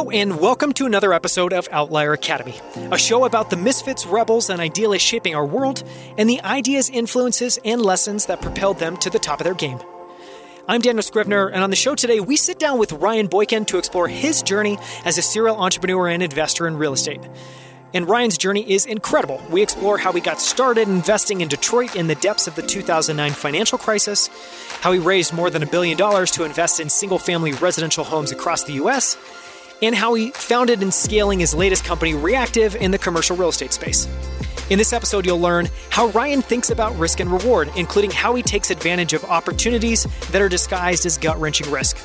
Hello, and welcome to another episode of Outlier Academy, a show about the misfits, rebels, and idealists shaping our world, and the ideas, influences, and lessons that propelled them to the top of their game. I'm Daniel Scrivner, and on the show today, we sit down with Ryan Boykin to explore his journey as a serial entrepreneur and investor in real estate. And Ryan's journey is incredible. We explore how he got started investing in Detroit in the depths of the 2009 financial crisis, how he raised more than a billion dollars to invest in single family residential homes across the U.S., and how he founded and scaling his latest company, Reactive, in the commercial real estate space. In this episode, you'll learn how Ryan thinks about risk and reward, including how he takes advantage of opportunities that are disguised as gut wrenching risk.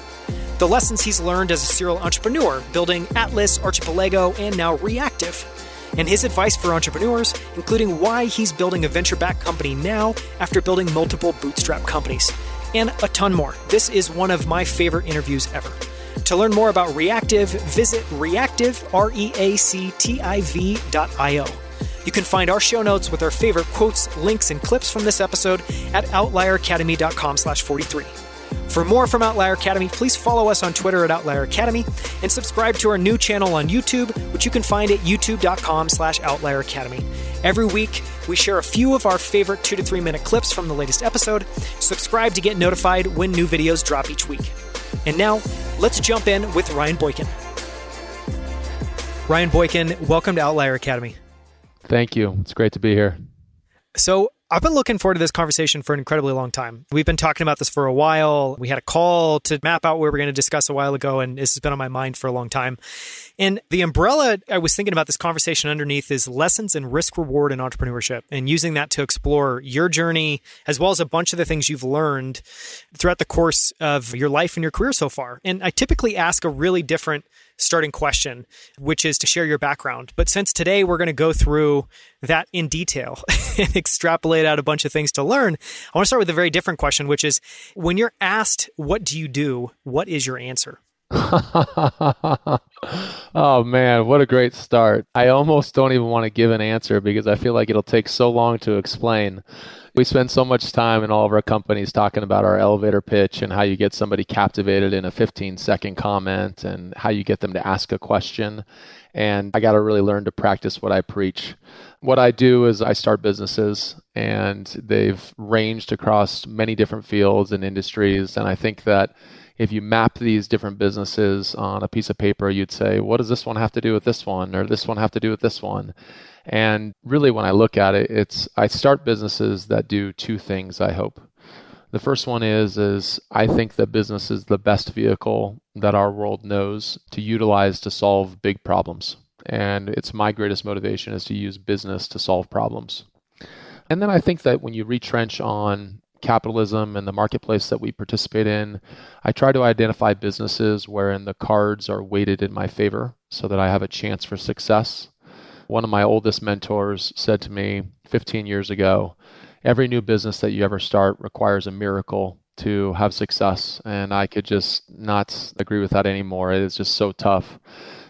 The lessons he's learned as a serial entrepreneur, building Atlas, Archipelago, and now Reactive. And his advice for entrepreneurs, including why he's building a venture backed company now after building multiple bootstrap companies. And a ton more. This is one of my favorite interviews ever. To learn more about Reactive, visit reactive, R E A C T I V dot I O. You can find our show notes with our favorite quotes, links, and clips from this episode at outlieracademy.com slash 43. For more from Outlier Academy, please follow us on Twitter at Outlier Academy and subscribe to our new channel on YouTube, which you can find at youtube.com slash Outlier Academy. Every week, we share a few of our favorite two to three minute clips from the latest episode. Subscribe to get notified when new videos drop each week. And now, let's jump in with Ryan Boykin. Ryan Boykin, welcome to Outlier Academy. Thank you. It's great to be here. So, I've been looking forward to this conversation for an incredibly long time. We've been talking about this for a while. We had a call to map out where we're going to discuss a while ago, and this has been on my mind for a long time. And the umbrella I was thinking about this conversation underneath is lessons in risk reward and entrepreneurship, and using that to explore your journey as well as a bunch of the things you've learned throughout the course of your life and your career so far. And I typically ask a really different starting question, which is to share your background. But since today we're going to go through that in detail and extrapolate out a bunch of things to learn, I want to start with a very different question, which is when you're asked, What do you do? What is your answer? oh man, what a great start. I almost don't even want to give an answer because I feel like it'll take so long to explain. We spend so much time in all of our companies talking about our elevator pitch and how you get somebody captivated in a 15 second comment and how you get them to ask a question. And I got to really learn to practice what I preach. What I do is I start businesses and they've ranged across many different fields and industries. And I think that if you map these different businesses on a piece of paper, you'd say, what does this one have to do with this one? Or this one have to do with this one? And really, when I look at it, it's I start businesses that do two things. I hope. The first one is is I think that business is the best vehicle that our world knows to utilize to solve big problems. And it's my greatest motivation is to use business to solve problems. And then I think that when you retrench on capitalism and the marketplace that we participate in, I try to identify businesses wherein the cards are weighted in my favor so that I have a chance for success. One of my oldest mentors said to me 15 years ago every new business that you ever start requires a miracle to have success. And I could just not agree with that anymore. It is just so tough.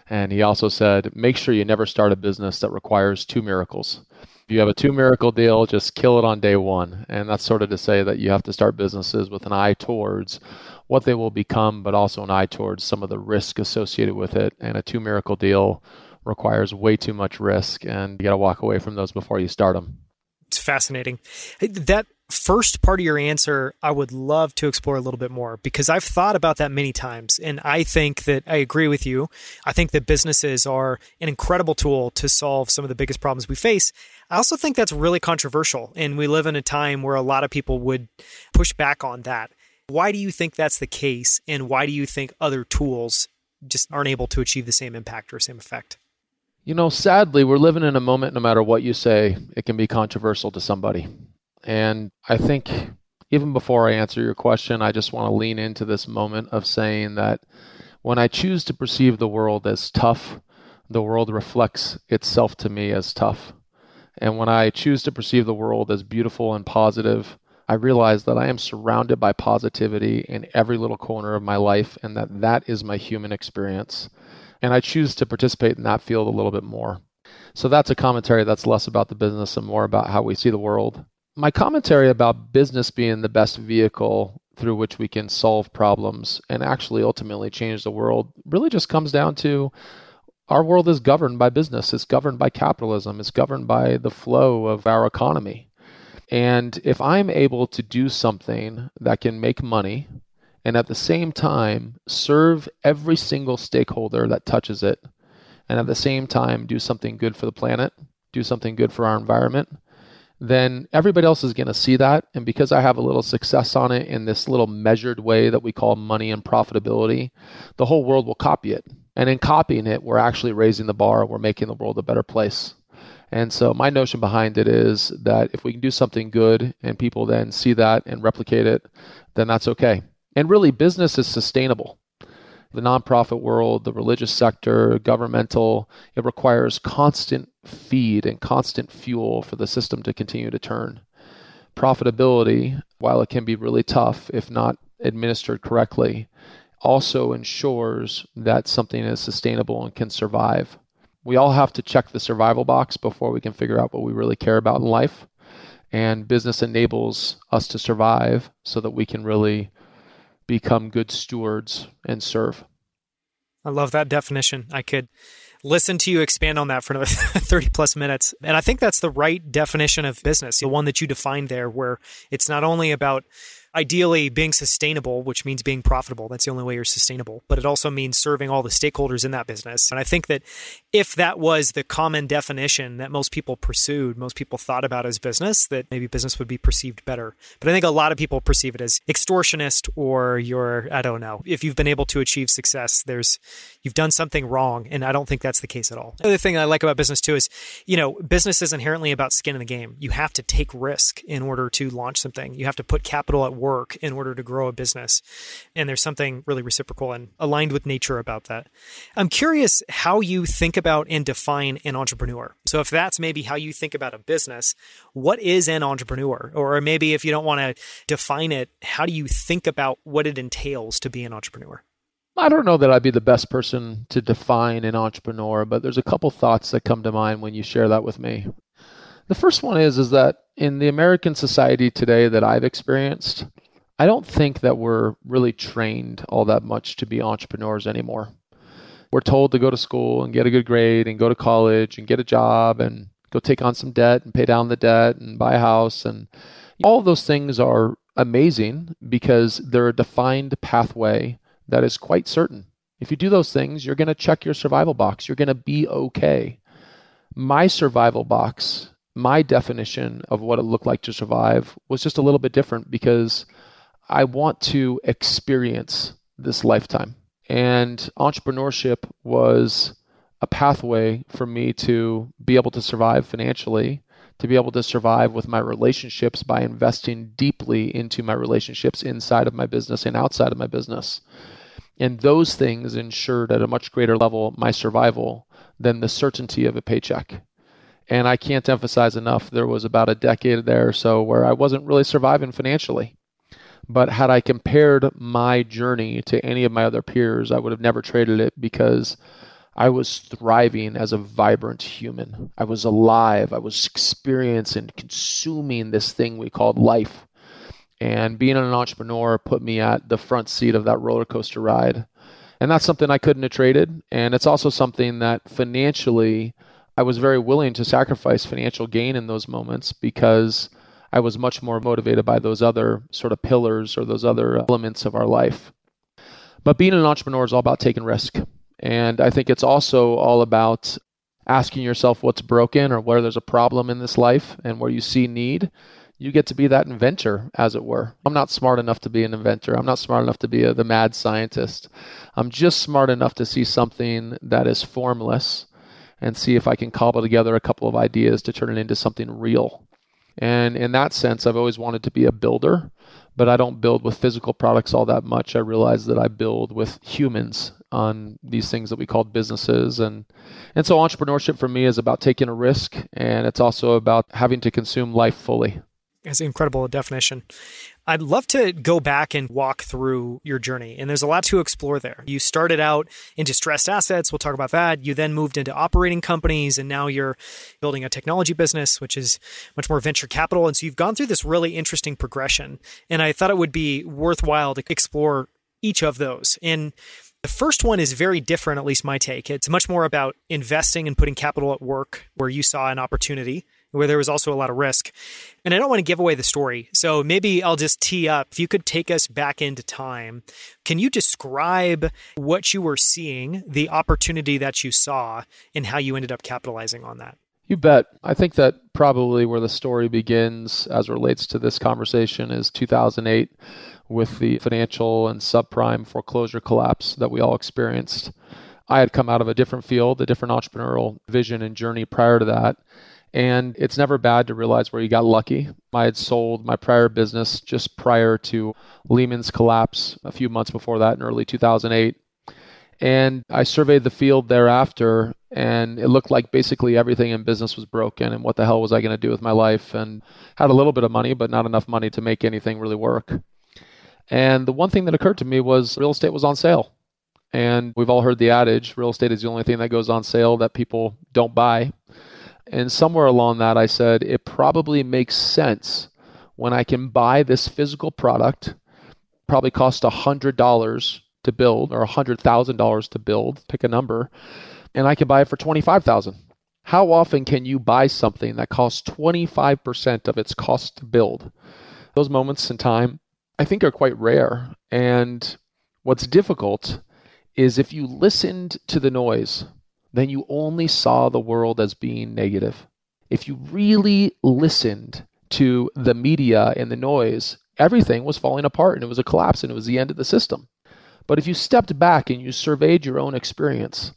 And he also said, make sure you never start a business that requires two miracles. If you have a two miracle deal, just kill it on day one. And that's sort of to say that you have to start businesses with an eye towards what they will become, but also an eye towards some of the risk associated with it. And a two miracle deal requires way too much risk, and you got to walk away from those before you start them. It's fascinating. That first part of your answer, I would love to explore a little bit more because I've thought about that many times. And I think that I agree with you. I think that businesses are an incredible tool to solve some of the biggest problems we face. I also think that's really controversial. And we live in a time where a lot of people would push back on that. Why do you think that's the case? And why do you think other tools just aren't able to achieve the same impact or same effect? You know, sadly, we're living in a moment, no matter what you say, it can be controversial to somebody. And I think even before I answer your question, I just want to lean into this moment of saying that when I choose to perceive the world as tough, the world reflects itself to me as tough. And when I choose to perceive the world as beautiful and positive, I realize that I am surrounded by positivity in every little corner of my life and that that is my human experience and I choose to participate in that field a little bit more. So that's a commentary that's less about the business and more about how we see the world. My commentary about business being the best vehicle through which we can solve problems and actually ultimately change the world really just comes down to our world is governed by business, it's governed by capitalism, it's governed by the flow of our economy. And if I'm able to do something that can make money and at the same time serve every single stakeholder that touches it, and at the same time do something good for the planet, do something good for our environment, then everybody else is going to see that. And because I have a little success on it in this little measured way that we call money and profitability, the whole world will copy it. And in copying it, we're actually raising the bar, we're making the world a better place. And so my notion behind it is that if we can do something good and people then see that and replicate it, then that's okay. And really, business is sustainable. The nonprofit world, the religious sector, governmental, it requires constant feed and constant fuel for the system to continue to turn. Profitability, while it can be really tough if not administered correctly, also ensures that something is sustainable and can survive. We all have to check the survival box before we can figure out what we really care about in life. And business enables us to survive so that we can really become good stewards and serve. I love that definition. I could listen to you expand on that for another 30 plus minutes. And I think that's the right definition of business, the one that you defined there, where it's not only about ideally being sustainable, which means being profitable. That's the only way you're sustainable. But it also means serving all the stakeholders in that business. And I think that if that was the common definition that most people pursued, most people thought about as business, that maybe business would be perceived better. But I think a lot of people perceive it as extortionist or you're, I don't know. If you've been able to achieve success, there's, you've done something wrong. And I don't think that's the case at all. The other thing I like about business too is, you know, business is inherently about skin in the game. You have to take risk in order to launch something. You have to put capital at work work in order to grow a business. And there's something really reciprocal and aligned with nature about that. I'm curious how you think about and define an entrepreneur. So, if that's maybe how you think about a business, what is an entrepreneur? Or maybe if you don't want to define it, how do you think about what it entails to be an entrepreneur? I don't know that I'd be the best person to define an entrepreneur, but there's a couple thoughts that come to mind when you share that with me. The first one is is that in the American society today that I've experienced, I don't think that we're really trained all that much to be entrepreneurs anymore. We're told to go to school and get a good grade and go to college and get a job and go take on some debt and pay down the debt and buy a house and all those things are amazing because they're a defined pathway that is quite certain. If you do those things, you're going to check your survival box. You're going to be okay. My survival box my definition of what it looked like to survive was just a little bit different because I want to experience this lifetime. And entrepreneurship was a pathway for me to be able to survive financially, to be able to survive with my relationships by investing deeply into my relationships inside of my business and outside of my business. And those things ensured at a much greater level my survival than the certainty of a paycheck. And I can't emphasize enough, there was about a decade there or so where I wasn't really surviving financially. But had I compared my journey to any of my other peers, I would have never traded it because I was thriving as a vibrant human. I was alive. I was experiencing, consuming this thing we called life. And being an entrepreneur put me at the front seat of that roller coaster ride. And that's something I couldn't have traded. And it's also something that financially I was very willing to sacrifice financial gain in those moments because I was much more motivated by those other sort of pillars or those other elements of our life. But being an entrepreneur is all about taking risk. And I think it's also all about asking yourself what's broken or where there's a problem in this life and where you see need. You get to be that inventor, as it were. I'm not smart enough to be an inventor. I'm not smart enough to be a, the mad scientist. I'm just smart enough to see something that is formless and see if I can cobble together a couple of ideas to turn it into something real. And in that sense, I've always wanted to be a builder, but I don't build with physical products all that much. I realize that I build with humans on these things that we call businesses and and so entrepreneurship for me is about taking a risk and it's also about having to consume life fully It's an incredible definition. I'd love to go back and walk through your journey, and there's a lot to explore there. You started out in distressed assets, we'll talk about that. You then moved into operating companies, and now you're building a technology business, which is much more venture capital. And so you've gone through this really interesting progression, and I thought it would be worthwhile to explore each of those. And the first one is very different, at least my take. It's much more about investing and putting capital at work where you saw an opportunity where there was also a lot of risk. And I don't want to give away the story. So maybe I'll just tee up. If you could take us back into time, can you describe what you were seeing, the opportunity that you saw, and how you ended up capitalizing on that? You bet. I think that probably where the story begins as relates to this conversation is 2008 with the financial and subprime foreclosure collapse that we all experienced. I had come out of a different field, a different entrepreneurial vision and journey prior to that. And it's never bad to realize where you got lucky. I had sold my prior business just prior to Lehman's collapse a few months before that in early 2008. And I surveyed the field thereafter, and it looked like basically everything in business was broken. And what the hell was I going to do with my life? And had a little bit of money, but not enough money to make anything really work. And the one thing that occurred to me was real estate was on sale. And we've all heard the adage real estate is the only thing that goes on sale that people don't buy. And somewhere along that, I said, it probably makes sense when I can buy this physical product, probably cost $100 to build or $100,000 to build, pick a number, and I can buy it for 25000 How often can you buy something that costs 25% of its cost to build? Those moments in time, I think, are quite rare. And what's difficult is if you listened to the noise then you only saw the world as being negative. If you really listened to the media and the noise, everything was falling apart and it was a collapse and it was the end of the system. But if you stepped back and you surveyed your own experience,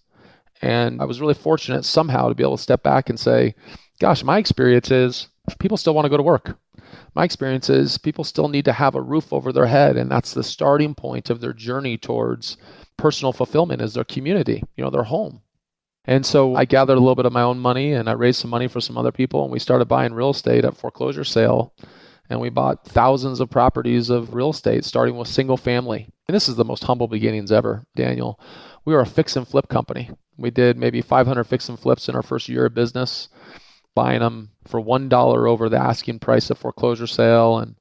and I was really fortunate somehow to be able to step back and say, gosh, my experience is people still want to go to work. My experience is people still need to have a roof over their head, and that's the starting point of their journey towards personal fulfillment is their community, you know, their home. And so I gathered a little bit of my own money and I raised some money for some other people and we started buying real estate at foreclosure sale. And we bought thousands of properties of real estate, starting with single family. And this is the most humble beginnings ever, Daniel. We were a fix and flip company. We did maybe 500 fix and flips in our first year of business, buying them for $1 over the asking price of foreclosure sale. And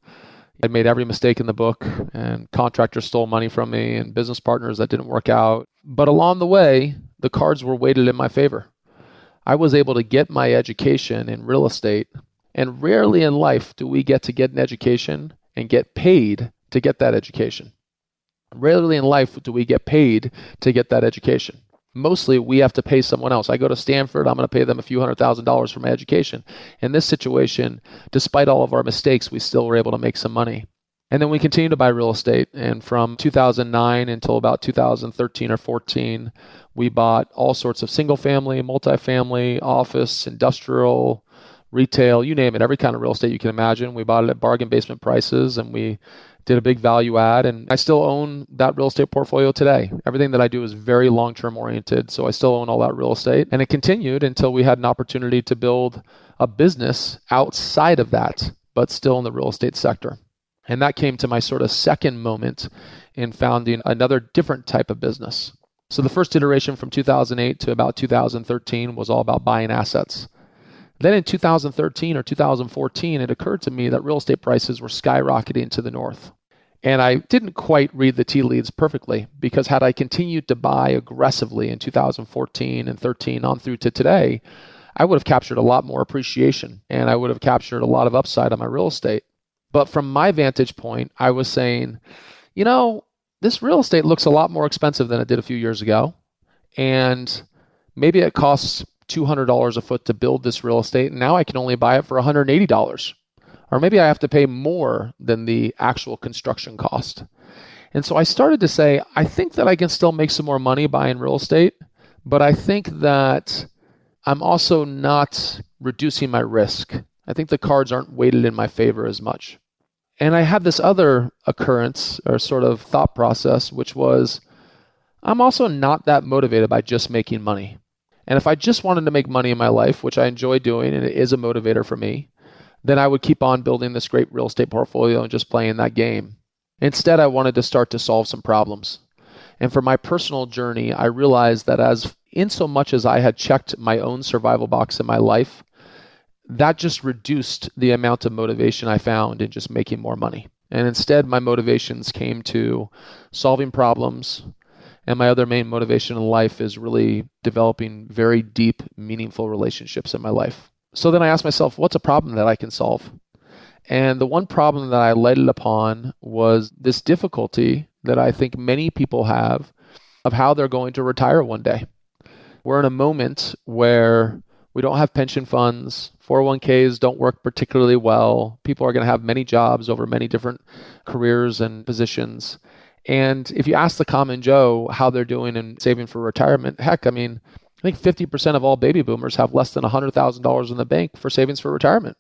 I made every mistake in the book, and contractors stole money from me, and business partners that didn't work out. But along the way, the cards were weighted in my favor. I was able to get my education in real estate, and rarely in life do we get to get an education and get paid to get that education. Rarely in life do we get paid to get that education. Mostly we have to pay someone else. I go to Stanford, I'm going to pay them a few hundred thousand dollars for my education. In this situation, despite all of our mistakes, we still were able to make some money. And then we continued to buy real estate. And from 2009 until about 2013 or 14, we bought all sorts of single family, multifamily, office, industrial, retail, you name it, every kind of real estate you can imagine. We bought it at bargain basement prices and we did a big value add. And I still own that real estate portfolio today. Everything that I do is very long term oriented. So I still own all that real estate. And it continued until we had an opportunity to build a business outside of that, but still in the real estate sector. And that came to my sort of second moment in founding another different type of business. So the first iteration from 2008 to about 2013 was all about buying assets. Then in 2013 or 2014, it occurred to me that real estate prices were skyrocketing to the north. And I didn't quite read the tea leaves perfectly because had I continued to buy aggressively in 2014 and 13 on through to today, I would have captured a lot more appreciation and I would have captured a lot of upside on my real estate. But from my vantage point, I was saying, you know, this real estate looks a lot more expensive than it did a few years ago. And maybe it costs $200 a foot to build this real estate, and now I can only buy it for $180. Or maybe I have to pay more than the actual construction cost. And so I started to say, I think that I can still make some more money buying real estate, but I think that I'm also not reducing my risk. I think the cards aren't weighted in my favor as much. And I had this other occurrence or sort of thought process, which was I'm also not that motivated by just making money. And if I just wanted to make money in my life, which I enjoy doing and it is a motivator for me, then I would keep on building this great real estate portfolio and just playing that game. Instead, I wanted to start to solve some problems. And for my personal journey, I realized that as in so much as I had checked my own survival box in my life, that just reduced the amount of motivation I found in just making more money. And instead, my motivations came to solving problems. And my other main motivation in life is really developing very deep, meaningful relationships in my life. So then I asked myself, what's a problem that I can solve? And the one problem that I lighted upon was this difficulty that I think many people have of how they're going to retire one day. We're in a moment where we don't have pension funds, 401ks don't work particularly well. People are going to have many jobs over many different careers and positions. And if you ask the common Joe how they're doing and saving for retirement, heck, I mean, I think 50% of all baby boomers have less than $100,000 in the bank for savings for retirement.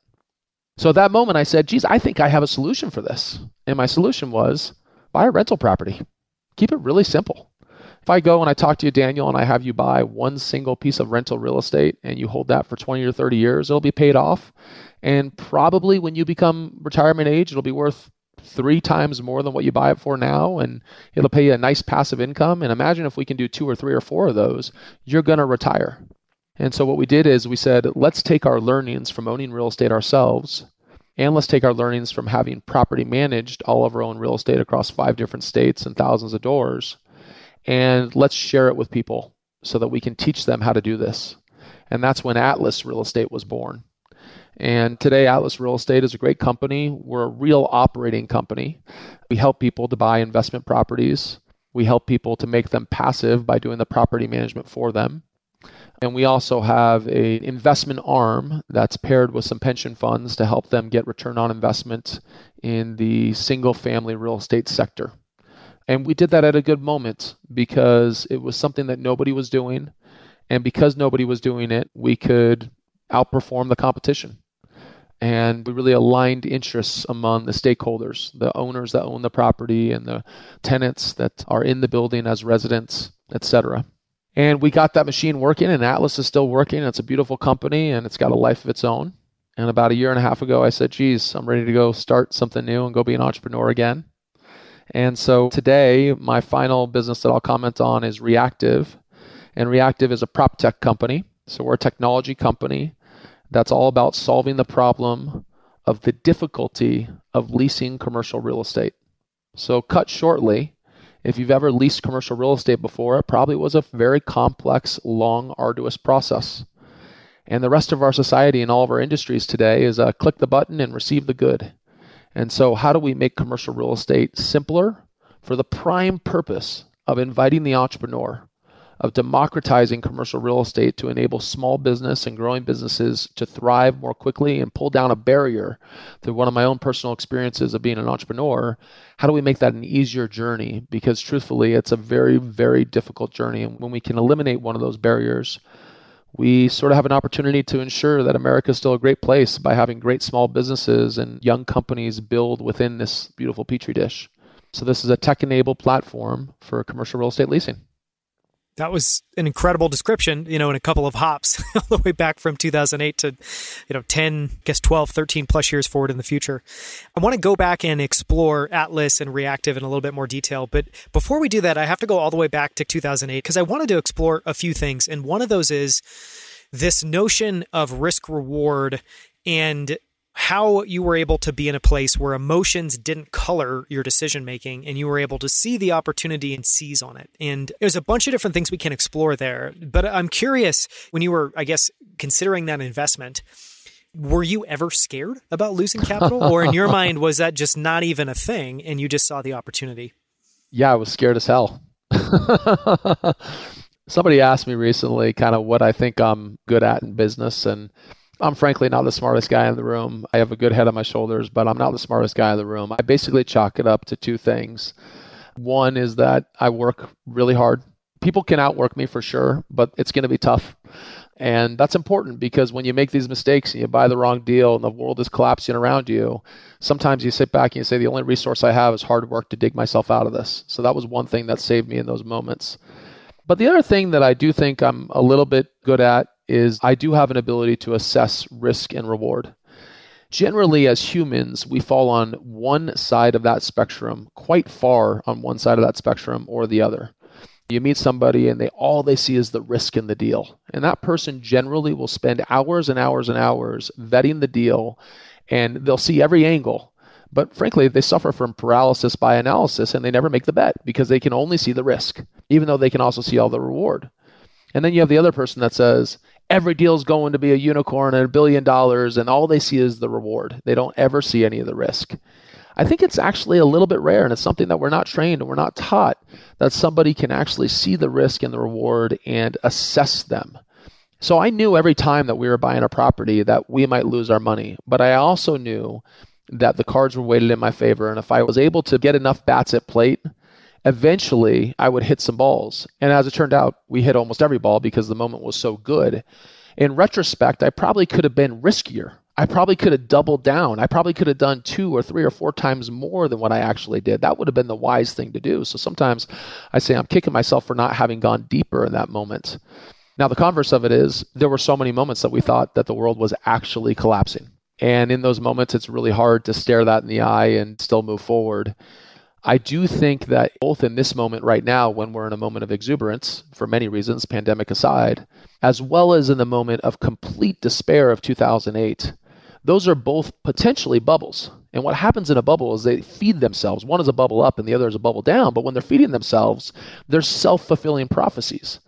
So at that moment, I said, geez, I think I have a solution for this. And my solution was buy a rental property. Keep it really simple. If I go and I talk to you, Daniel, and I have you buy one single piece of rental real estate and you hold that for 20 or 30 years, it'll be paid off. And probably when you become retirement age, it'll be worth three times more than what you buy it for now and it'll pay you a nice passive income. And imagine if we can do two or three or four of those you're going to retire. And so what we did is we said let's take our learnings from owning real estate ourselves and let's take our learnings from having property managed all of our own real estate across five different states and thousands of doors and let's share it with people so that we can teach them how to do this. And that's when atlas real estate was born and today, Atlas Real Estate is a great company. We're a real operating company. We help people to buy investment properties. We help people to make them passive by doing the property management for them. And we also have an investment arm that's paired with some pension funds to help them get return on investment in the single family real estate sector. And we did that at a good moment because it was something that nobody was doing. And because nobody was doing it, we could outperform the competition and we really aligned interests among the stakeholders the owners that own the property and the tenants that are in the building as residents etc and we got that machine working and atlas is still working. It's a beautiful company and it's got a life of its own. And about a year and a half ago i said geez i'm ready to go start something new and go be an entrepreneur again. And so today my final business that i'll comment on is reactive. And reactive is a prop tech company. So we're a technology company that's all about solving the problem of the difficulty of leasing commercial real estate. So, cut shortly, if you've ever leased commercial real estate before, it probably was a very complex, long, arduous process. And the rest of our society and all of our industries today is a click the button and receive the good. And so, how do we make commercial real estate simpler for the prime purpose of inviting the entrepreneur of democratizing commercial real estate to enable small business and growing businesses to thrive more quickly and pull down a barrier through one of my own personal experiences of being an entrepreneur. How do we make that an easier journey? Because truthfully, it's a very, very difficult journey. And when we can eliminate one of those barriers, we sort of have an opportunity to ensure that America is still a great place by having great small businesses and young companies build within this beautiful petri dish. So, this is a tech enabled platform for commercial real estate leasing that was an incredible description, you know, in a couple of hops all the way back from 2008 to, you know, 10, I guess 12, 13 plus years forward in the future. I want to go back and explore Atlas and Reactive in a little bit more detail. But before we do that, I have to go all the way back to 2008 because I wanted to explore a few things. And one of those is this notion of risk reward and how you were able to be in a place where emotions didn't color your decision making and you were able to see the opportunity and seize on it. And there's a bunch of different things we can explore there. But I'm curious when you were, I guess, considering that investment, were you ever scared about losing capital? or in your mind, was that just not even a thing and you just saw the opportunity? Yeah, I was scared as hell. Somebody asked me recently kind of what I think I'm good at in business. And I'm frankly not the smartest guy in the room. I have a good head on my shoulders, but I'm not the smartest guy in the room. I basically chalk it up to two things. One is that I work really hard. People can outwork me for sure, but it's going to be tough. And that's important because when you make these mistakes and you buy the wrong deal and the world is collapsing around you, sometimes you sit back and you say, the only resource I have is hard work to dig myself out of this. So that was one thing that saved me in those moments. But the other thing that I do think I'm a little bit good at is I do have an ability to assess risk and reward. generally, as humans, we fall on one side of that spectrum, quite far on one side of that spectrum or the other. You meet somebody and they all they see is the risk in the deal. And that person generally will spend hours and hours and hours vetting the deal and they'll see every angle. But frankly, they suffer from paralysis by analysis and they never make the bet because they can only see the risk, even though they can also see all the reward. And then you have the other person that says, every deal is going to be a unicorn and a billion dollars, and all they see is the reward. They don't ever see any of the risk. I think it's actually a little bit rare, and it's something that we're not trained and we're not taught that somebody can actually see the risk and the reward and assess them. So I knew every time that we were buying a property that we might lose our money, but I also knew that the cards were weighted in my favor, and if I was able to get enough bats at plate, eventually I would hit some balls. And as it turned out, we hit almost every ball because the moment was so good. In retrospect, I probably could have been riskier. I probably could have doubled down. I probably could have done two or three or four times more than what I actually did. That would have been the wise thing to do. So sometimes I say I'm kicking myself for not having gone deeper in that moment. Now, the converse of it is there were so many moments that we thought that the world was actually collapsing. And in those moments, it's really hard to stare that in the eye and still move forward. I do think that both in this moment right now, when we're in a moment of exuberance, for many reasons, pandemic aside, as well as in the moment of complete despair of 2008, those are both potentially bubbles. And what happens in a bubble is they feed themselves. One is a bubble up and the other is a bubble down. But when they're feeding themselves, they're self fulfilling prophecies.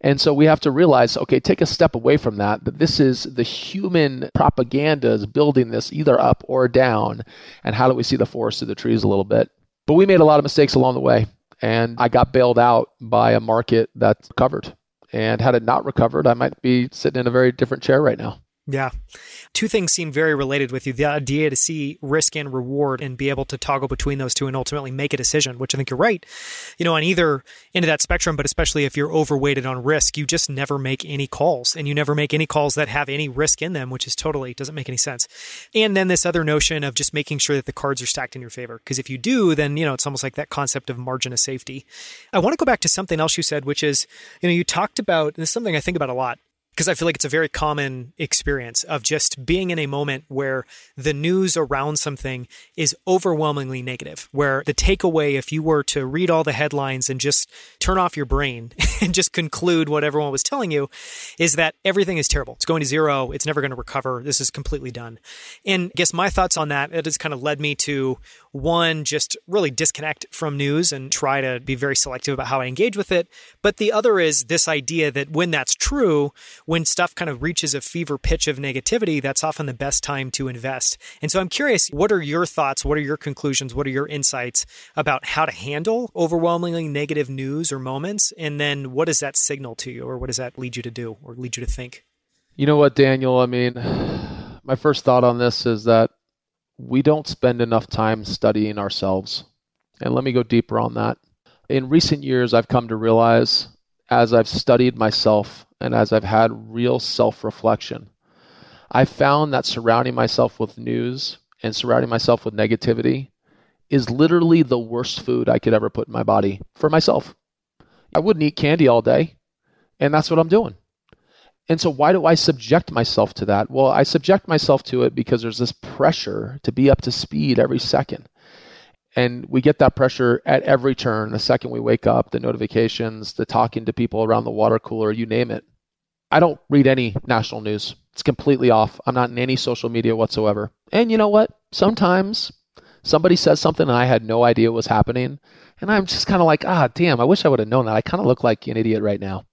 And so we have to realize okay, take a step away from that, that this is the human propaganda is building this either up or down. And how do we see the forest through the trees a little bit? But we made a lot of mistakes along the way. And I got bailed out by a market that covered. And had it not recovered, I might be sitting in a very different chair right now. Yeah. Two things seem very related with you the idea to see risk and reward and be able to toggle between those two and ultimately make a decision, which I think you're right. You know, on either end of that spectrum, but especially if you're overweighted on risk, you just never make any calls and you never make any calls that have any risk in them, which is totally doesn't make any sense. And then this other notion of just making sure that the cards are stacked in your favor. Because if you do, then, you know, it's almost like that concept of margin of safety. I want to go back to something else you said, which is, you know, you talked about, and this is something I think about a lot because I feel like it's a very common experience of just being in a moment where the news around something is overwhelmingly negative. Where the takeaway, if you were to read all the headlines and just turn off your brain and just conclude what everyone was telling you, is that everything is terrible. It's going to zero. It's never going to recover. This is completely done. And I guess my thoughts on that, it has kind of led me to one, just really disconnect from news and try to be very selective about how I engage with it. But the other is this idea that when that's true, when stuff kind of reaches a fever pitch of negativity, that's often the best time to invest. And so I'm curious, what are your thoughts? What are your conclusions? What are your insights about how to handle overwhelmingly negative news or moments? And then what does that signal to you, or what does that lead you to do or lead you to think? You know what, Daniel? I mean, my first thought on this is that we don't spend enough time studying ourselves. And let me go deeper on that. In recent years, I've come to realize as I've studied myself and as I've had real self reflection, I found that surrounding myself with news and surrounding myself with negativity is literally the worst food I could ever put in my body for myself. I wouldn't eat candy all day, and that's what I'm doing. And so, why do I subject myself to that? Well, I subject myself to it because there's this pressure to be up to speed every second. And we get that pressure at every turn. The second we wake up, the notifications, the talking to people around the water cooler, you name it. I don't read any national news. It's completely off. I'm not in any social media whatsoever. And you know what? Sometimes somebody says something and I had no idea was happening. And I'm just kind of like, ah, damn, I wish I would have known that. I kind of look like an idiot right now.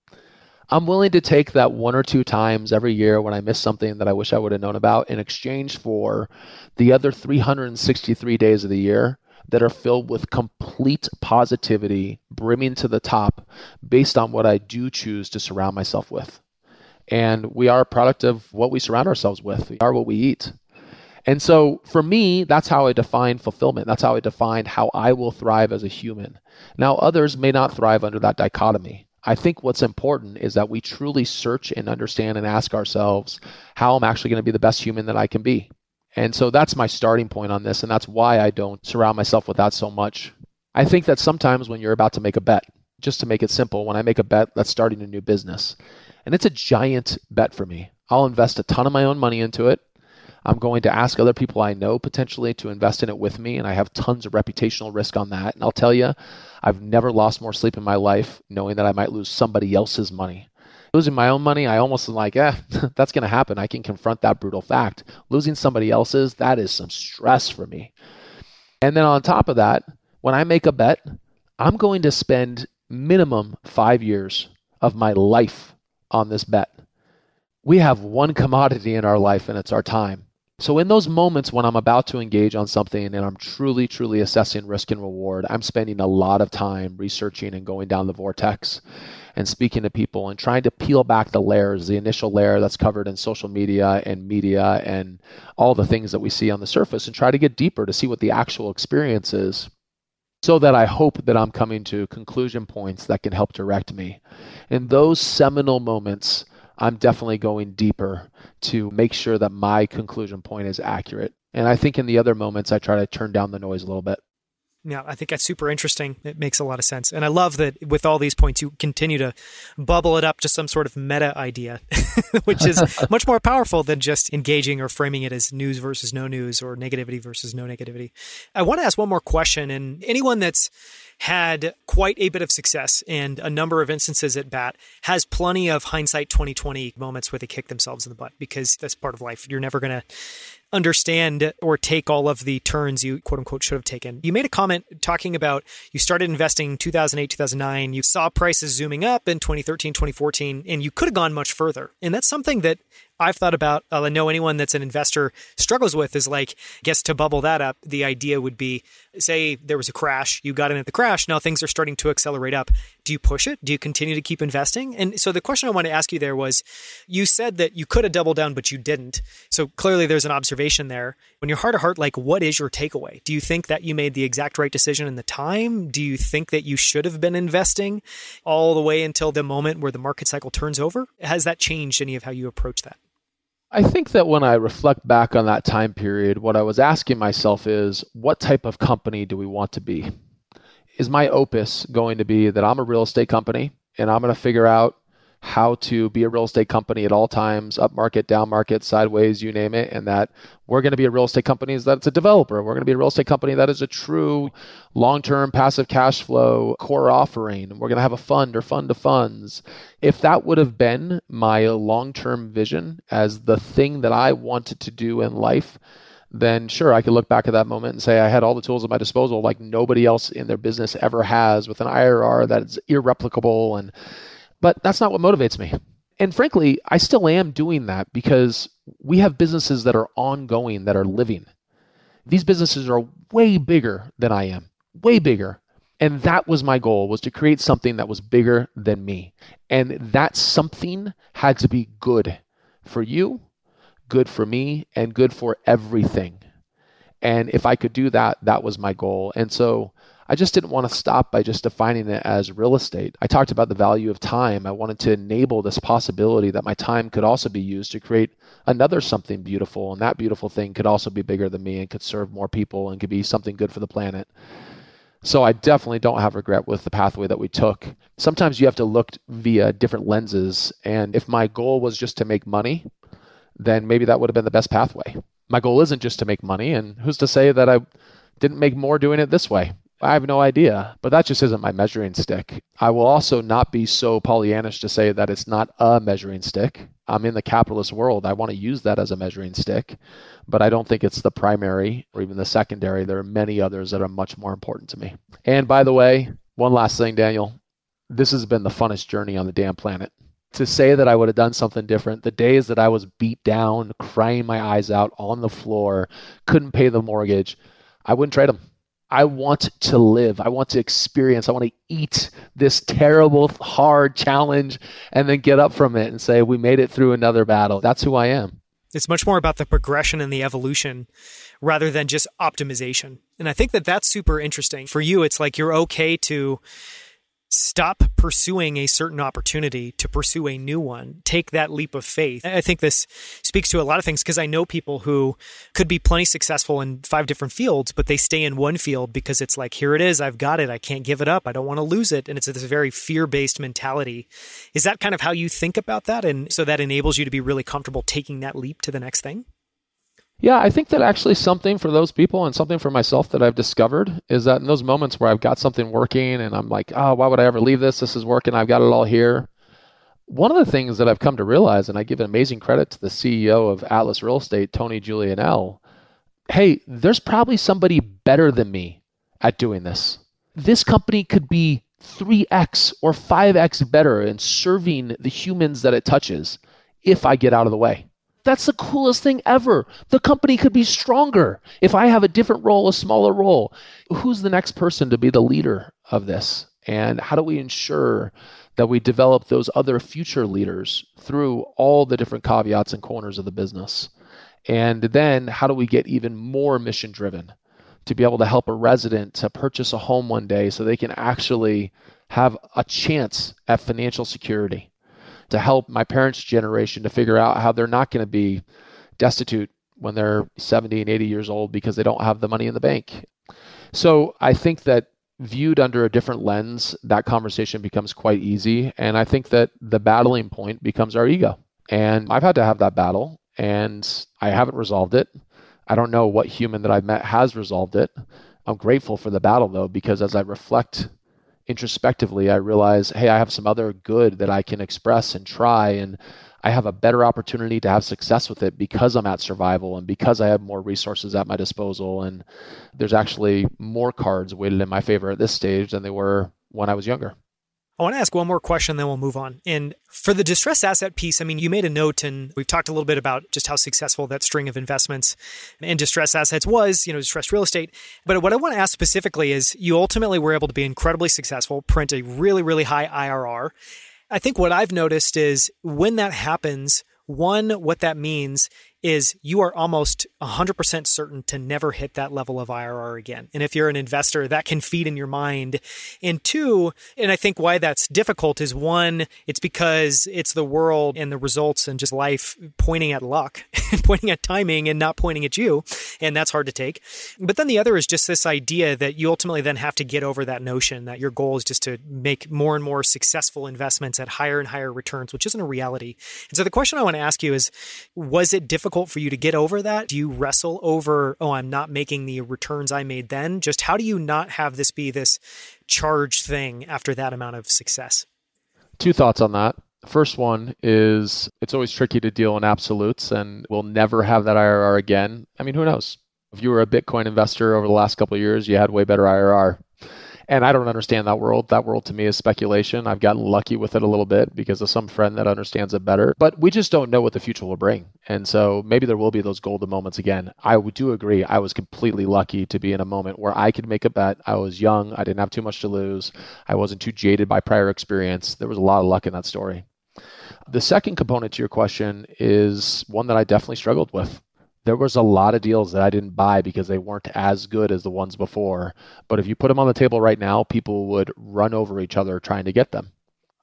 I'm willing to take that one or two times every year when I miss something that I wish I would have known about in exchange for the other 363 days of the year that are filled with complete positivity, brimming to the top, based on what I do choose to surround myself with. And we are a product of what we surround ourselves with, we are what we eat. And so for me, that's how I define fulfillment. That's how I define how I will thrive as a human. Now, others may not thrive under that dichotomy. I think what's important is that we truly search and understand and ask ourselves how I'm actually going to be the best human that I can be. And so that's my starting point on this. And that's why I don't surround myself with that so much. I think that sometimes when you're about to make a bet, just to make it simple, when I make a bet that's starting a new business, and it's a giant bet for me, I'll invest a ton of my own money into it. I'm going to ask other people I know potentially to invest in it with me. And I have tons of reputational risk on that. And I'll tell you, I've never lost more sleep in my life knowing that I might lose somebody else's money. Losing my own money, I almost am like, eh, that's going to happen. I can confront that brutal fact. Losing somebody else's, that is some stress for me. And then on top of that, when I make a bet, I'm going to spend minimum five years of my life on this bet. We have one commodity in our life, and it's our time. So, in those moments when I'm about to engage on something and I'm truly, truly assessing risk and reward, I'm spending a lot of time researching and going down the vortex and speaking to people and trying to peel back the layers, the initial layer that's covered in social media and media and all the things that we see on the surface, and try to get deeper to see what the actual experience is so that I hope that I'm coming to conclusion points that can help direct me. In those seminal moments, I'm definitely going deeper to make sure that my conclusion point is accurate. And I think in the other moments, I try to turn down the noise a little bit. Yeah, I think that's super interesting. It makes a lot of sense. And I love that with all these points, you continue to bubble it up to some sort of meta idea, which is much more powerful than just engaging or framing it as news versus no news or negativity versus no negativity. I want to ask one more question. And anyone that's had quite a bit of success and a number of instances at bat has plenty of hindsight 2020 moments where they kick themselves in the butt because that's part of life. You're never going to understand or take all of the turns you quote unquote should have taken. You made a comment talking about you started investing 2008, 2009. You saw prices zooming up in 2013, 2014, and you could have gone much further. And that's something that I've thought about, uh, I know anyone that's an investor struggles with is like, guess to bubble that up, the idea would be say there was a crash, you got in at the crash, now things are starting to accelerate up. Do you push it? Do you continue to keep investing? And so the question I want to ask you there was you said that you could have doubled down, but you didn't. So clearly there's an observation there. When you're heart to heart, like, what is your takeaway? Do you think that you made the exact right decision in the time? Do you think that you should have been investing all the way until the moment where the market cycle turns over? Has that changed any of how you approach that? I think that when I reflect back on that time period, what I was asking myself is what type of company do we want to be? Is my opus going to be that I'm a real estate company and I'm going to figure out how to be a real estate company at all times, up market, down market, sideways, you name it, and that we're going to be a real estate company that's a developer. We're going to be a real estate company that is a true long-term passive cash flow core offering. We're going to have a fund or fund of funds. If that would have been my long-term vision as the thing that I wanted to do in life, then sure, I could look back at that moment and say I had all the tools at my disposal like nobody else in their business ever has with an IRR that is irreplicable and but that's not what motivates me. And frankly, I still am doing that because we have businesses that are ongoing, that are living. These businesses are way bigger than I am, way bigger. And that was my goal was to create something that was bigger than me. And that something had to be good for you, good for me, and good for everything. And if I could do that, that was my goal. And so I just didn't want to stop by just defining it as real estate. I talked about the value of time. I wanted to enable this possibility that my time could also be used to create another something beautiful. And that beautiful thing could also be bigger than me and could serve more people and could be something good for the planet. So I definitely don't have regret with the pathway that we took. Sometimes you have to look via different lenses. And if my goal was just to make money, then maybe that would have been the best pathway. My goal isn't just to make money. And who's to say that I didn't make more doing it this way? I have no idea, but that just isn't my measuring stick. I will also not be so Pollyannish to say that it's not a measuring stick. I'm in the capitalist world. I want to use that as a measuring stick, but I don't think it's the primary or even the secondary. There are many others that are much more important to me. And by the way, one last thing, Daniel, this has been the funnest journey on the damn planet. To say that I would have done something different, the days that I was beat down, crying my eyes out on the floor, couldn't pay the mortgage, I wouldn't trade them. I want to live. I want to experience. I want to eat this terrible, hard challenge and then get up from it and say, we made it through another battle. That's who I am. It's much more about the progression and the evolution rather than just optimization. And I think that that's super interesting. For you, it's like you're okay to stop pursuing a certain opportunity to pursue a new one. Take that leap of faith. I think this speaks to a lot of things because I know people who could be plenty successful in five different fields, but they stay in one field because it's like, here it is. I've got it. I can't give it up. I don't want to lose it. And it's this very fear based mentality. Is that kind of how you think about that? And so that enables you to be really comfortable taking that leap to the next thing? Yeah, I think that actually something for those people and something for myself that I've discovered is that in those moments where I've got something working and I'm like, oh, why would I ever leave this? This is working. I've got it all here. One of the things that I've come to realize, and I give amazing credit to the CEO of Atlas Real Estate, Tony Julianelle, hey, there's probably somebody better than me at doing this. This company could be 3x or 5x better in serving the humans that it touches if I get out of the way. That's the coolest thing ever. The company could be stronger if I have a different role, a smaller role. Who's the next person to be the leader of this? And how do we ensure that we develop those other future leaders through all the different caveats and corners of the business? And then how do we get even more mission driven to be able to help a resident to purchase a home one day so they can actually have a chance at financial security? To help my parents' generation to figure out how they're not going to be destitute when they're 70 and 80 years old because they don't have the money in the bank. So I think that viewed under a different lens, that conversation becomes quite easy. And I think that the battling point becomes our ego. And I've had to have that battle and I haven't resolved it. I don't know what human that I've met has resolved it. I'm grateful for the battle though, because as I reflect introspectively, I realize, hey, I have some other good that I can express and try, and I have a better opportunity to have success with it because I'm at survival and because I have more resources at my disposal. And there's actually more cards weighted in my favor at this stage than they were when I was younger. I want to ask one more question, then we'll move on. And for the distressed asset piece, I mean, you made a note, and we've talked a little bit about just how successful that string of investments in distressed assets was, you know, distressed real estate. But what I want to ask specifically is you ultimately were able to be incredibly successful, print a really, really high IRR. I think what I've noticed is when that happens, one, what that means is you are almost 100% certain to never hit that level of IRR again. And if you're an investor, that can feed in your mind. And two, and I think why that's difficult is one, it's because it's the world and the results and just life pointing at luck, pointing at timing and not pointing at you. And that's hard to take. But then the other is just this idea that you ultimately then have to get over that notion that your goal is just to make more and more successful investments at higher and higher returns, which isn't a reality. And so the question I want to ask you is, was it difficult difficult for you to get over that? Do you wrestle over, oh, I'm not making the returns I made then? Just how do you not have this be this charged thing after that amount of success? Two thoughts on that. First one is it's always tricky to deal in absolutes, and we'll never have that IRR again. I mean, who knows? If you were a Bitcoin investor over the last couple of years, you had way better IRR. And I don't understand that world. That world to me is speculation. I've gotten lucky with it a little bit because of some friend that understands it better. But we just don't know what the future will bring. And so maybe there will be those golden moments again. I do agree. I was completely lucky to be in a moment where I could make a bet. I was young. I didn't have too much to lose. I wasn't too jaded by prior experience. There was a lot of luck in that story. The second component to your question is one that I definitely struggled with there was a lot of deals that I didn't buy because they weren't as good as the ones before. But if you put them on the table right now, people would run over each other trying to get them.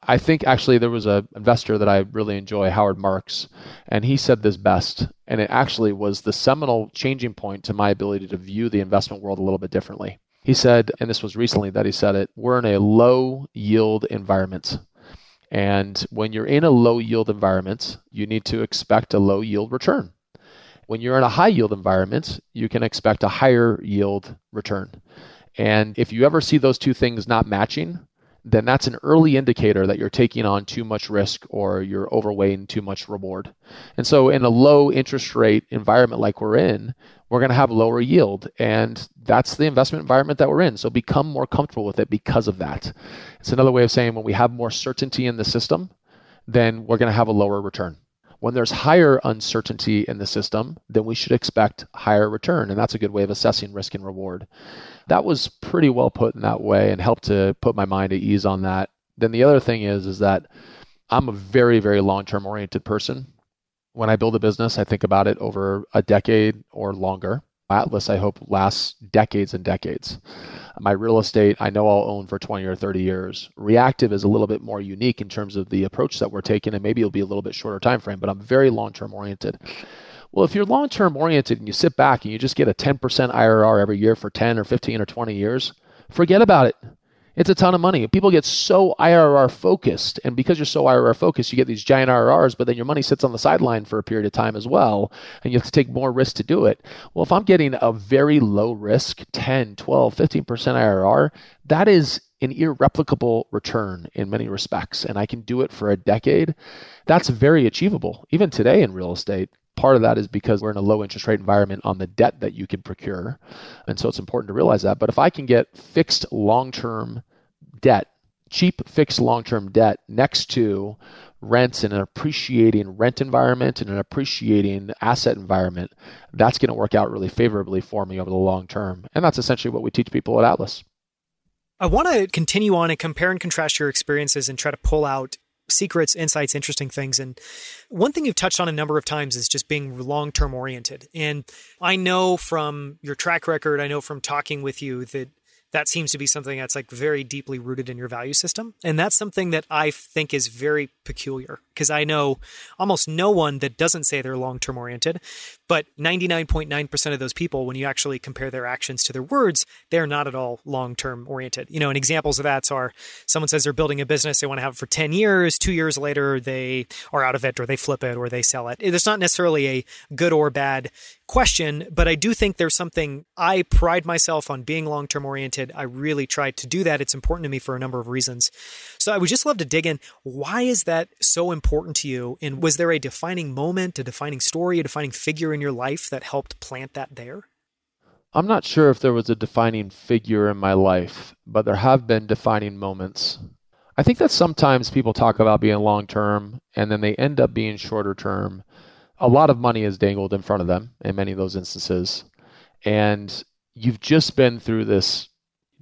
I think actually there was an investor that I really enjoy, Howard Marks, and he said this best. And it actually was the seminal changing point to my ability to view the investment world a little bit differently. He said, and this was recently that he said it, we're in a low yield environment. And when you're in a low yield environment, you need to expect a low yield return. When you're in a high yield environment, you can expect a higher yield return. And if you ever see those two things not matching, then that's an early indicator that you're taking on too much risk or you're overweighting too much reward. And so, in a low interest rate environment like we're in, we're going to have lower yield. And that's the investment environment that we're in. So, become more comfortable with it because of that. It's another way of saying when we have more certainty in the system, then we're going to have a lower return. When there's higher uncertainty in the system, then we should expect higher return. And that's a good way of assessing risk and reward. That was pretty well put in that way and helped to put my mind at ease on that. Then the other thing is, is that I'm a very, very long term oriented person. When I build a business, I think about it over a decade or longer. Atlas, I hope, lasts decades and decades. My real estate, I know I'll own for 20 or 30 years. Reactive is a little bit more unique in terms of the approach that we're taking, and maybe it'll be a little bit shorter time frame, but I'm very long term oriented. Well, if you're long term oriented and you sit back and you just get a 10% IRR every year for 10 or 15 or 20 years, forget about it. It's a ton of money. People get so IRR focused, and because you're so IRR focused, you get these giant IRRs, but then your money sits on the sideline for a period of time as well, and you have to take more risk to do it. Well, if I'm getting a very low risk, 10, 12, 15% IRR, that is an irreplicable return in many respects, and I can do it for a decade. That's very achievable, even today in real estate. Part of that is because we're in a low interest rate environment on the debt that you can procure. And so it's important to realize that. But if I can get fixed long term debt, cheap fixed long term debt next to rents in an appreciating rent environment and an appreciating asset environment, that's going to work out really favorably for me over the long term. And that's essentially what we teach people at Atlas. I want to continue on and compare and contrast your experiences and try to pull out secrets, insights, interesting things. And one thing you've touched on a number of times is just being long term oriented. And I know from your track record, I know from talking with you that that seems to be something that's like very deeply rooted in your value system. And that's something that I think is very peculiar because I know almost no one that doesn't say they're long term oriented. But 99.9% of those people, when you actually compare their actions to their words, they're not at all long term oriented. You know, and examples of that are someone says they're building a business, they want to have it for 10 years, two years later, they are out of it or they flip it or they sell it. It's not necessarily a good or bad question, but I do think there's something I pride myself on being long term oriented. I really try to do that. It's important to me for a number of reasons. So I would just love to dig in. Why is that so important to you? And was there a defining moment, a defining story, a defining figure in your life that helped plant that there? I'm not sure if there was a defining figure in my life, but there have been defining moments. I think that sometimes people talk about being long term and then they end up being shorter term. A lot of money is dangled in front of them in many of those instances. And you've just been through this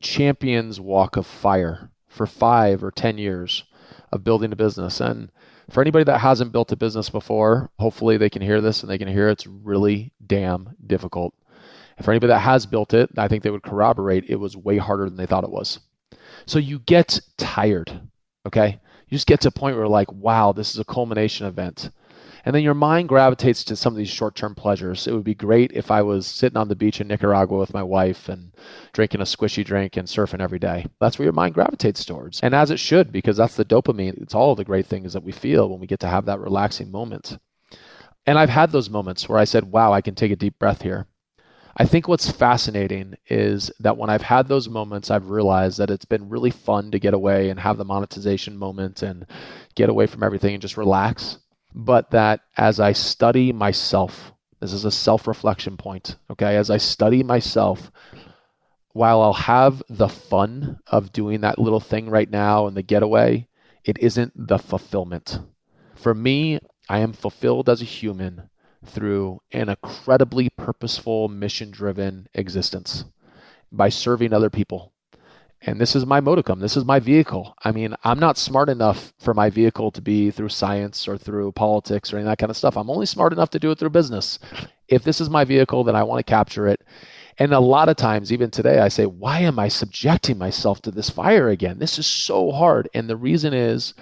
champion's walk of fire for five or 10 years of building a business. And for anybody that hasn't built a business before, hopefully they can hear this and they can hear it's really damn difficult. And for anybody that has built it, I think they would corroborate it was way harder than they thought it was. So you get tired, okay? You just get to a point where like, wow, this is a culmination event. And then your mind gravitates to some of these short term pleasures. It would be great if I was sitting on the beach in Nicaragua with my wife and drinking a squishy drink and surfing every day. That's where your mind gravitates towards. And as it should, because that's the dopamine. It's all the great things that we feel when we get to have that relaxing moment. And I've had those moments where I said, wow, I can take a deep breath here. I think what's fascinating is that when I've had those moments, I've realized that it's been really fun to get away and have the monetization moment and get away from everything and just relax but that as I study myself, this is a self reflection point, okay? As I study myself, while I'll have the fun of doing that little thing right now and the getaway, it isn't the fulfillment. For me, I am fulfilled as a human through an incredibly purposeful, mission driven existence by serving other people and this is my modicum this is my vehicle. I mean i'm not smart enough for my vehicle to be through science or through politics or any that kind of stuff. I'm only smart enough to do it through business. If this is my vehicle then i want to capture it. And a lot of times even today i say why am i subjecting myself to this fire again? This is so hard. And the reason is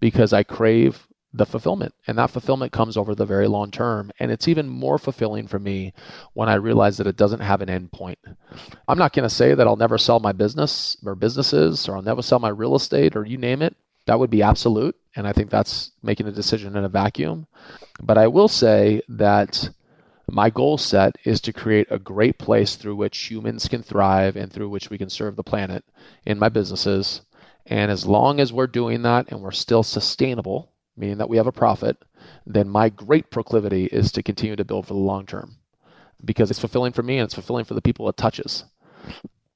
because i crave the fulfillment. And that fulfillment comes over the very long term. And it's even more fulfilling for me when I realize that it doesn't have an end point. I'm not going to say that I'll never sell my business or businesses or I'll never sell my real estate or you name it. That would be absolute. And I think that's making a decision in a vacuum. But I will say that my goal set is to create a great place through which humans can thrive and through which we can serve the planet in my businesses. And as long as we're doing that and we're still sustainable, meaning that we have a profit, then my great proclivity is to continue to build for the long term because it's fulfilling for me and it's fulfilling for the people it touches.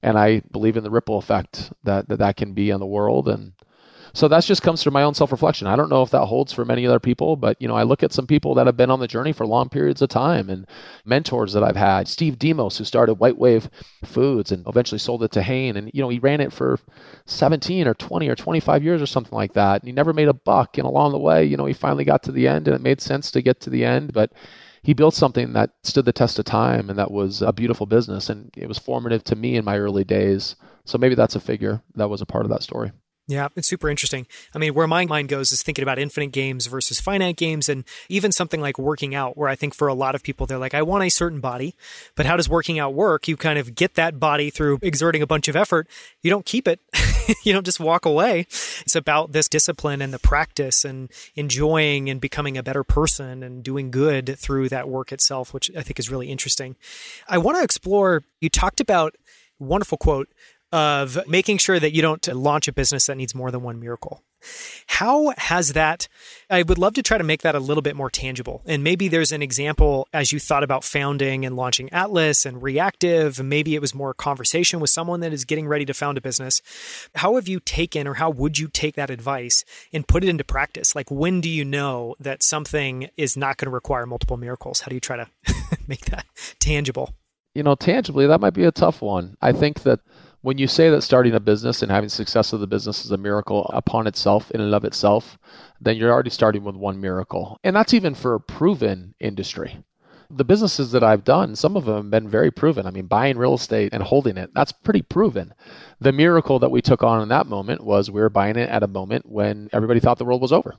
And I believe in the ripple effect that that, that can be on the world and so that just comes from my own self-reflection. I don't know if that holds for many other people, but you know, I look at some people that have been on the journey for long periods of time and mentors that I've had. Steve Demos, who started White Wave Foods and eventually sold it to Hain, and you know, he ran it for 17 or 20 or 25 years or something like that. And he never made a buck. And along the way, you know, he finally got to the end, and it made sense to get to the end, but he built something that stood the test of time and that was a beautiful business and it was formative to me in my early days so maybe that's a figure that was a part of that story Yeah, it's super interesting. I mean, where my mind goes is thinking about infinite games versus finite games, and even something like working out, where I think for a lot of people, they're like, I want a certain body, but how does working out work? You kind of get that body through exerting a bunch of effort. You don't keep it, you don't just walk away. It's about this discipline and the practice and enjoying and becoming a better person and doing good through that work itself, which I think is really interesting. I want to explore, you talked about wonderful quote of making sure that you don't launch a business that needs more than one miracle. How has that? I would love to try to make that a little bit more tangible. And maybe there's an example as you thought about founding and launching Atlas and Reactive. Maybe it was more a conversation with someone that is getting ready to found a business. How have you taken or how would you take that advice and put it into practice? Like, when do you know that something is not going to require multiple miracles? How do you try to make that tangible? You know, tangibly, that might be a tough one. I think that when you say that starting a business and having success of the business is a miracle upon itself in and of itself, then you're already starting with one miracle. And that's even for a proven industry. The businesses that I've done, some of them have been very proven. I mean, buying real estate and holding it, that's pretty proven. The miracle that we took on in that moment was we were buying it at a moment when everybody thought the world was over.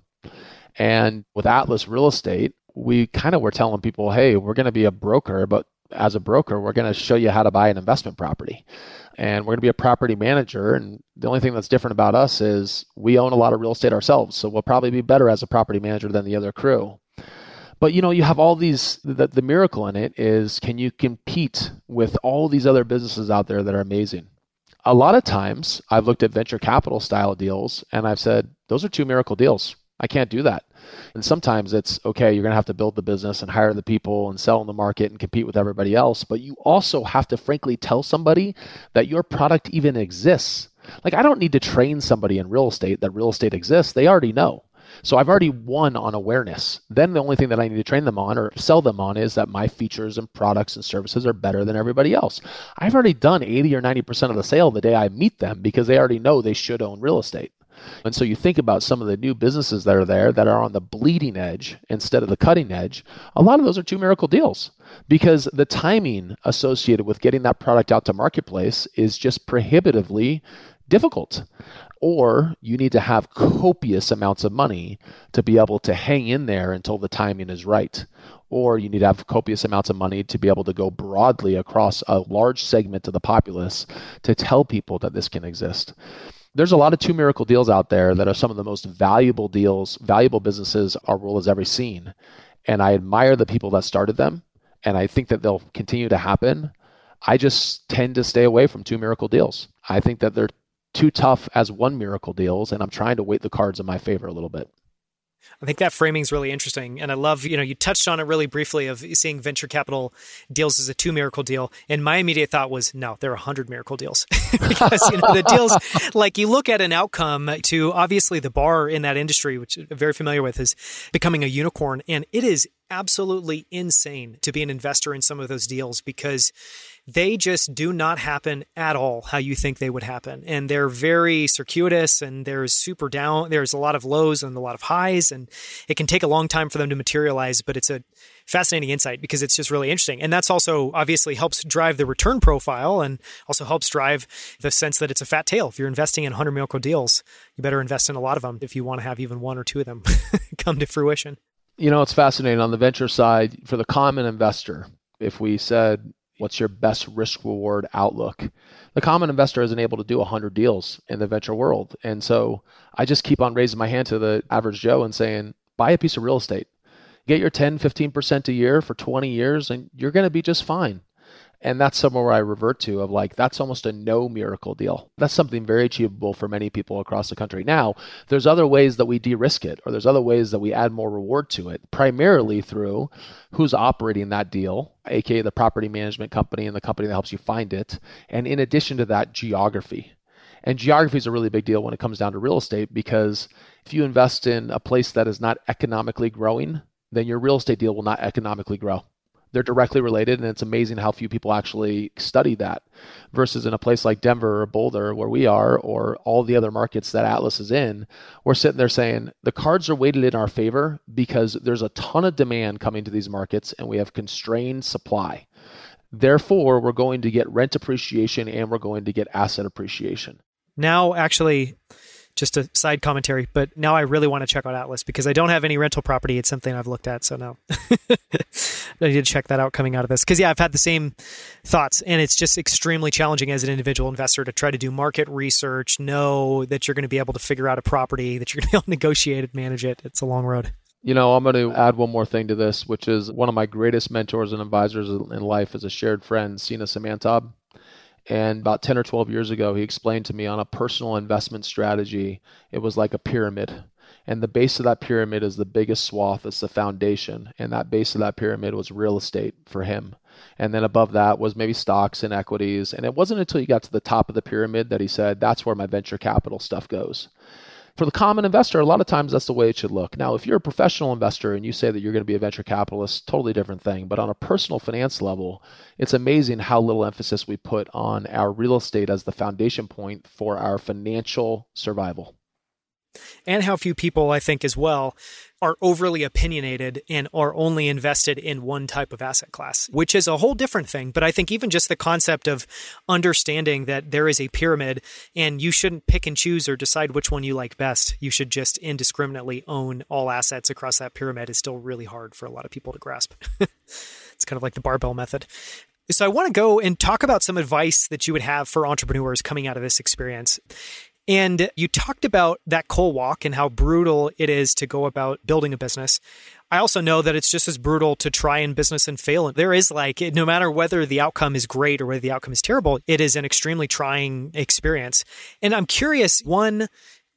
And with Atlas Real Estate, we kind of were telling people, hey, we're going to be a broker, but as a broker, we're going to show you how to buy an investment property and we're going to be a property manager. And the only thing that's different about us is we own a lot of real estate ourselves. So we'll probably be better as a property manager than the other crew. But you know, you have all these. The, the miracle in it is, can you compete with all these other businesses out there that are amazing? A lot of times, I've looked at venture capital style deals, and I've said those are two miracle deals. I can't do that. And sometimes it's okay, you're going to have to build the business and hire the people and sell in the market and compete with everybody else. But you also have to frankly tell somebody that your product even exists. Like, I don't need to train somebody in real estate that real estate exists. They already know. So I've already won on awareness. Then the only thing that I need to train them on or sell them on is that my features and products and services are better than everybody else. I've already done 80 or 90% of the sale the day I meet them because they already know they should own real estate. And so you think about some of the new businesses that are there that are on the bleeding edge instead of the cutting edge. A lot of those are two miracle deals because the timing associated with getting that product out to marketplace is just prohibitively difficult. Or you need to have copious amounts of money to be able to hang in there until the timing is right. Or you need to have copious amounts of money to be able to go broadly across a large segment of the populace to tell people that this can exist there's a lot of two miracle deals out there that are some of the most valuable deals, valuable businesses our world has ever seen. And I admire the people that started them, and I think that they'll continue to happen. I just tend to stay away from two miracle deals. I think that they're too tough as one miracle deals, and I'm trying to weight the cards in my favor a little bit. I think that framing is really interesting. And I love, you know, you touched on it really briefly of seeing venture capital deals as a two miracle deal. And my immediate thought was, no, there are a hundred miracle deals because, you know, the deals, like you look at an outcome to obviously the bar in that industry, which I'm very familiar with is becoming a unicorn. And it is absolutely insane to be an investor in some of those deals because they just do not happen at all how you think they would happen. And they're very circuitous and there's super down, there's a lot of lows and a lot of highs. And it can take a long time for them to materialize, but it's a fascinating insight because it's just really interesting. And that's also obviously helps drive the return profile and also helps drive the sense that it's a fat tail. If you're investing in 100 miracle deals, you better invest in a lot of them if you want to have even one or two of them come to fruition. You know, it's fascinating on the venture side for the common investor. If we said, what's your best risk reward outlook? The common investor isn't able to do 100 deals in the venture world. And so I just keep on raising my hand to the average Joe and saying, buy a piece of real estate. Get your 10, 15% a year for 20 years, and you're going to be just fine. And that's somewhere where I revert to of like, that's almost a no miracle deal. That's something very achievable for many people across the country. Now, there's other ways that we de risk it, or there's other ways that we add more reward to it, primarily through who's operating that deal, aka the property management company and the company that helps you find it. And in addition to that, geography. And geography is a really big deal when it comes down to real estate because if you invest in a place that is not economically growing, then your real estate deal will not economically grow they're directly related and it's amazing how few people actually study that versus in a place like denver or boulder where we are or all the other markets that atlas is in. We're sitting there saying the cards are weighted in our favor because there's a ton of demand coming to these markets and we have constrained supply. Therefore we're going to get rent appreciation and we're going to get asset appreciation. Now actually just a side commentary. But now I really want to check out Atlas because I don't have any rental property. It's something I've looked at. So now I need to check that out coming out of this. Because, yeah, I've had the same thoughts. And it's just extremely challenging as an individual investor to try to do market research, know that you're going to be able to figure out a property, that you're going to be able to negotiate and manage it. It's a long road. You know, I'm going to add one more thing to this, which is one of my greatest mentors and advisors in life is a shared friend, Sina Samantab. And about 10 or 12 years ago, he explained to me on a personal investment strategy, it was like a pyramid. And the base of that pyramid is the biggest swath, it's the foundation. And that base of that pyramid was real estate for him. And then above that was maybe stocks and equities. And it wasn't until he got to the top of the pyramid that he said, that's where my venture capital stuff goes for the common investor, a lot of times that's the way it should look. Now, if you're a professional investor and you say that you're going to be a venture capitalist, totally different thing. But on a personal finance level, it's amazing how little emphasis we put on our real estate as the foundation point for our financial survival and how few people, I think, as well, are overly opinionated and are only invested in one type of asset class, which is a whole different thing. But I think even just the concept of understanding that there is a pyramid and you shouldn't pick and choose or decide which one you like best. You should just indiscriminately own all assets across that pyramid is still really hard for a lot of people to grasp. it's kind of like the barbell method. So I want to go and talk about some advice that you would have for entrepreneurs coming out of this experience. And you talked about that coal walk and how brutal it is to go about building a business. I also know that it's just as brutal to try in business and fail. There is like, no matter whether the outcome is great or whether the outcome is terrible, it is an extremely trying experience. And I'm curious, one,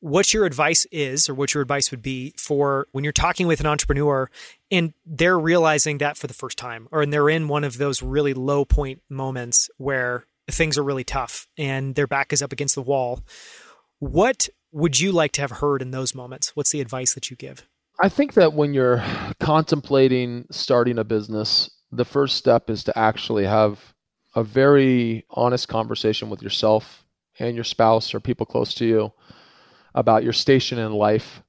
what your advice is or what your advice would be for when you're talking with an entrepreneur and they're realizing that for the first time or and they're in one of those really low point moments where things are really tough and their back is up against the wall what would you like to have heard in those moments? What's the advice that you give? I think that when you're contemplating starting a business, the first step is to actually have a very honest conversation with yourself and your spouse or people close to you about your station in life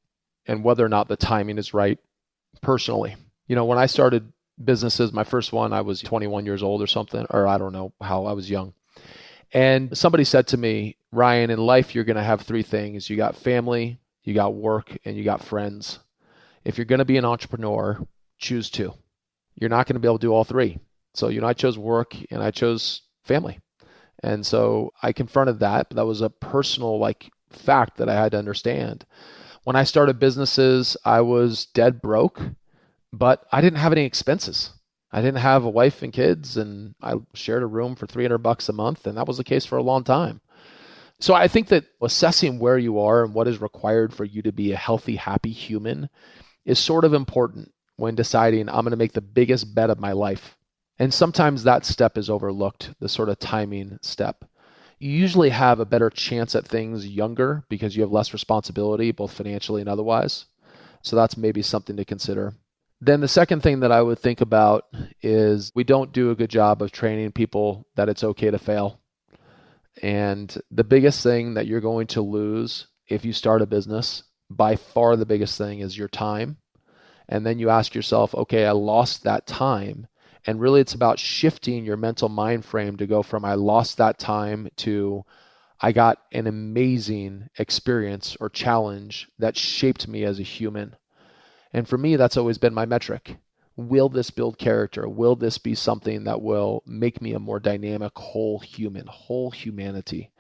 and whether or not the timing is right personally. You know, when I started businesses, my first one, I was 21 years old or something, or I don't know how I was young. And somebody said to me, Ryan, in life, you're going to have three things you got family, you got work, and you got friends. If you're going to be an entrepreneur, choose two. You're not going to be able to do all three. So, you know, I chose work and I chose family. And so I confronted that. But that was a personal, like, fact that I had to understand. When I started businesses, I was dead broke, but I didn't have any expenses. I didn't have a wife and kids, and I shared a room for 300 bucks a month, and that was the case for a long time. So I think that assessing where you are and what is required for you to be a healthy, happy human is sort of important when deciding I'm going to make the biggest bet of my life. And sometimes that step is overlooked, the sort of timing step. You usually have a better chance at things younger because you have less responsibility, both financially and otherwise. So that's maybe something to consider. Then the second thing that I would think about is we don't do a good job of training people that it's okay to fail. And the biggest thing that you're going to lose if you start a business, by far the biggest thing is your time. And then you ask yourself, okay, I lost that time. And really, it's about shifting your mental mind frame to go from I lost that time to I got an amazing experience or challenge that shaped me as a human. And for me, that's always been my metric. Will this build character? Will this be something that will make me a more dynamic, whole human, whole humanity?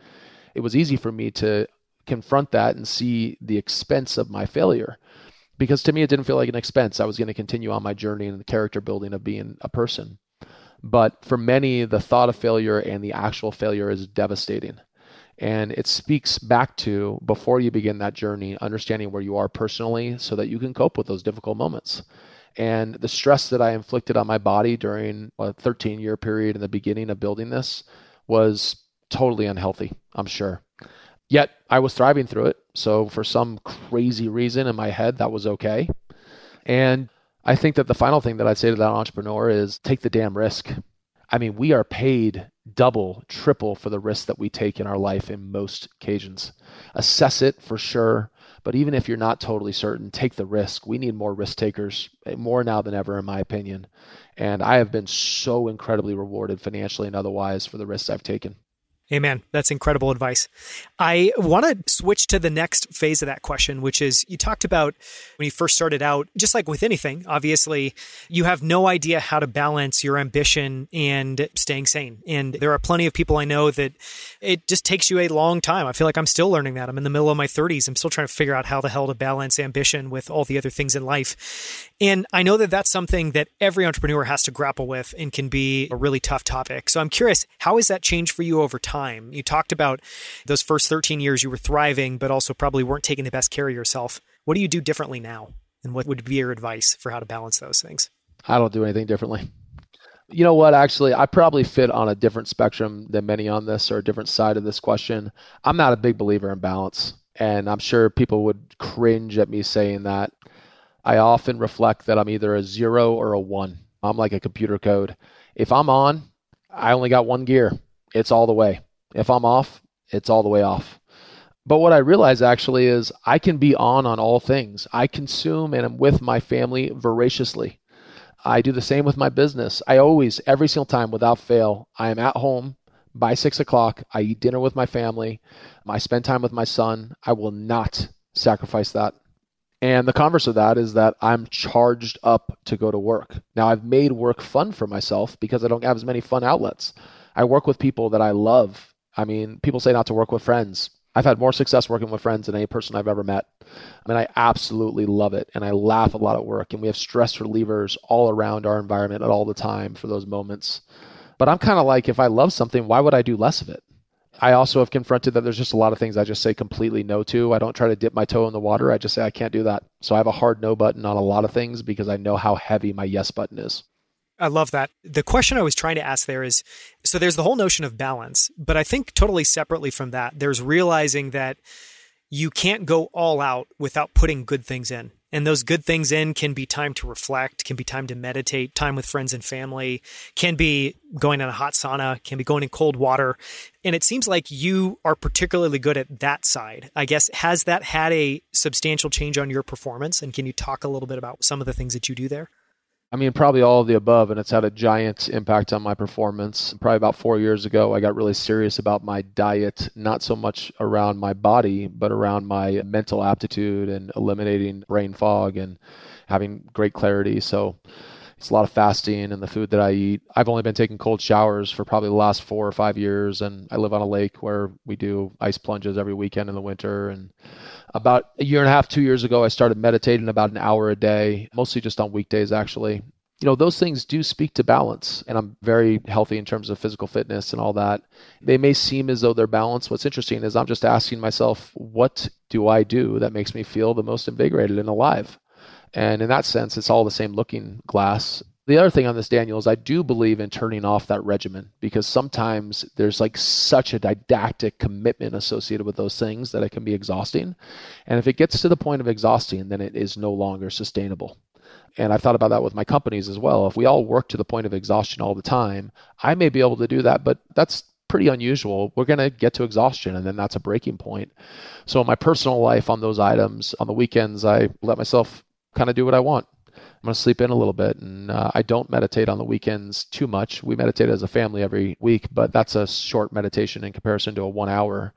It was easy for me to confront that and see the expense of my failure because to me it didn't feel like an expense. I was going to continue on my journey in the character building of being a person. But for many, the thought of failure and the actual failure is devastating. And it speaks back to before you begin that journey, understanding where you are personally so that you can cope with those difficult moments. And the stress that I inflicted on my body during a 13 year period in the beginning of building this was totally unhealthy, I'm sure. Yet I was thriving through it. So for some crazy reason in my head, that was okay. And I think that the final thing that I'd say to that entrepreneur is take the damn risk. I mean, we are paid double, triple for the risk that we take in our life in most occasions. Assess it for sure, but even if you're not totally certain, take the risk. We need more risk takers, eh, more now than ever, in my opinion. And I have been so incredibly rewarded financially and otherwise for the risks I've taken. Amen. That's incredible advice. I want to switch to the next phase of that question, which is you talked about when you first started out, just like with anything, obviously, you have no idea how to balance your ambition and staying sane. And there are plenty of people I know that it just takes you a long time. I feel like I'm still learning that. I'm in the middle of my 30s. I'm still trying to figure out how the hell to balance ambition with all the other things in life. And I know that that's something that every entrepreneur has to grapple with and can be a really tough topic. So I'm curious, how has that changed for you over time? You talked about those first 13 years you were thriving, but also probably weren't taking the best care of yourself. What do you do differently now? And what would be your advice for how to balance those things? I don't do anything differently. You know what? Actually, I probably fit on a different spectrum than many on this or a different side of this question. I'm not a big believer in balance. And I'm sure people would cringe at me saying that. I often reflect that I'm either a zero or a one. I'm like a computer code. If I'm on, I only got one gear. It's all the way. If I'm off, it's all the way off. But what I realize actually is I can be on on all things. I consume and am with my family voraciously. I do the same with my business. I always, every single time without fail, I am at home by six o'clock. I eat dinner with my family. I spend time with my son. I will not sacrifice that. And the converse of that is that I'm charged up to go to work. Now, I've made work fun for myself because I don't have as many fun outlets. I work with people that I love. I mean, people say not to work with friends. I've had more success working with friends than any person I've ever met. I mean, I absolutely love it. And I laugh a lot at work. And we have stress relievers all around our environment at all the time for those moments. But I'm kind of like, if I love something, why would I do less of it? I also have confronted that there's just a lot of things I just say completely no to. I don't try to dip my toe in the water. I just say I can't do that. So I have a hard no button on a lot of things because I know how heavy my yes button is. I love that. The question I was trying to ask there is so there's the whole notion of balance, but I think totally separately from that, there's realizing that you can't go all out without putting good things in. And those good things in can be time to reflect, can be time to meditate, time with friends and family, can be going in a hot sauna, can be going in cold water. And it seems like you are particularly good at that side. I guess, has that had a substantial change on your performance? And can you talk a little bit about some of the things that you do there? I mean, probably all of the above, and it's had a giant impact on my performance. Probably about four years ago, I got really serious about my diet, not so much around my body, but around my mental aptitude and eliminating brain fog and having great clarity. So, it's a lot of fasting and the food that I eat. I've only been taking cold showers for probably the last four or five years, and I live on a lake where we do ice plunges every weekend in the winter. And about a year and a half, two years ago, I started meditating about an hour a day, mostly just on weekdays, actually. You know, those things do speak to balance, and I'm very healthy in terms of physical fitness and all that. They may seem as though they're balanced. What's interesting is I'm just asking myself, what do I do that makes me feel the most invigorated and alive? And in that sense, it's all the same looking glass. The other thing on this, Daniel, is I do believe in turning off that regimen because sometimes there's like such a didactic commitment associated with those things that it can be exhausting. And if it gets to the point of exhausting, then it is no longer sustainable. And I've thought about that with my companies as well. If we all work to the point of exhaustion all the time, I may be able to do that, but that's pretty unusual. We're going to get to exhaustion and then that's a breaking point. So, in my personal life on those items, on the weekends, I let myself kind of do what I want. I'm going to sleep in a little bit. And uh, I don't meditate on the weekends too much. We meditate as a family every week, but that's a short meditation in comparison to a one hour.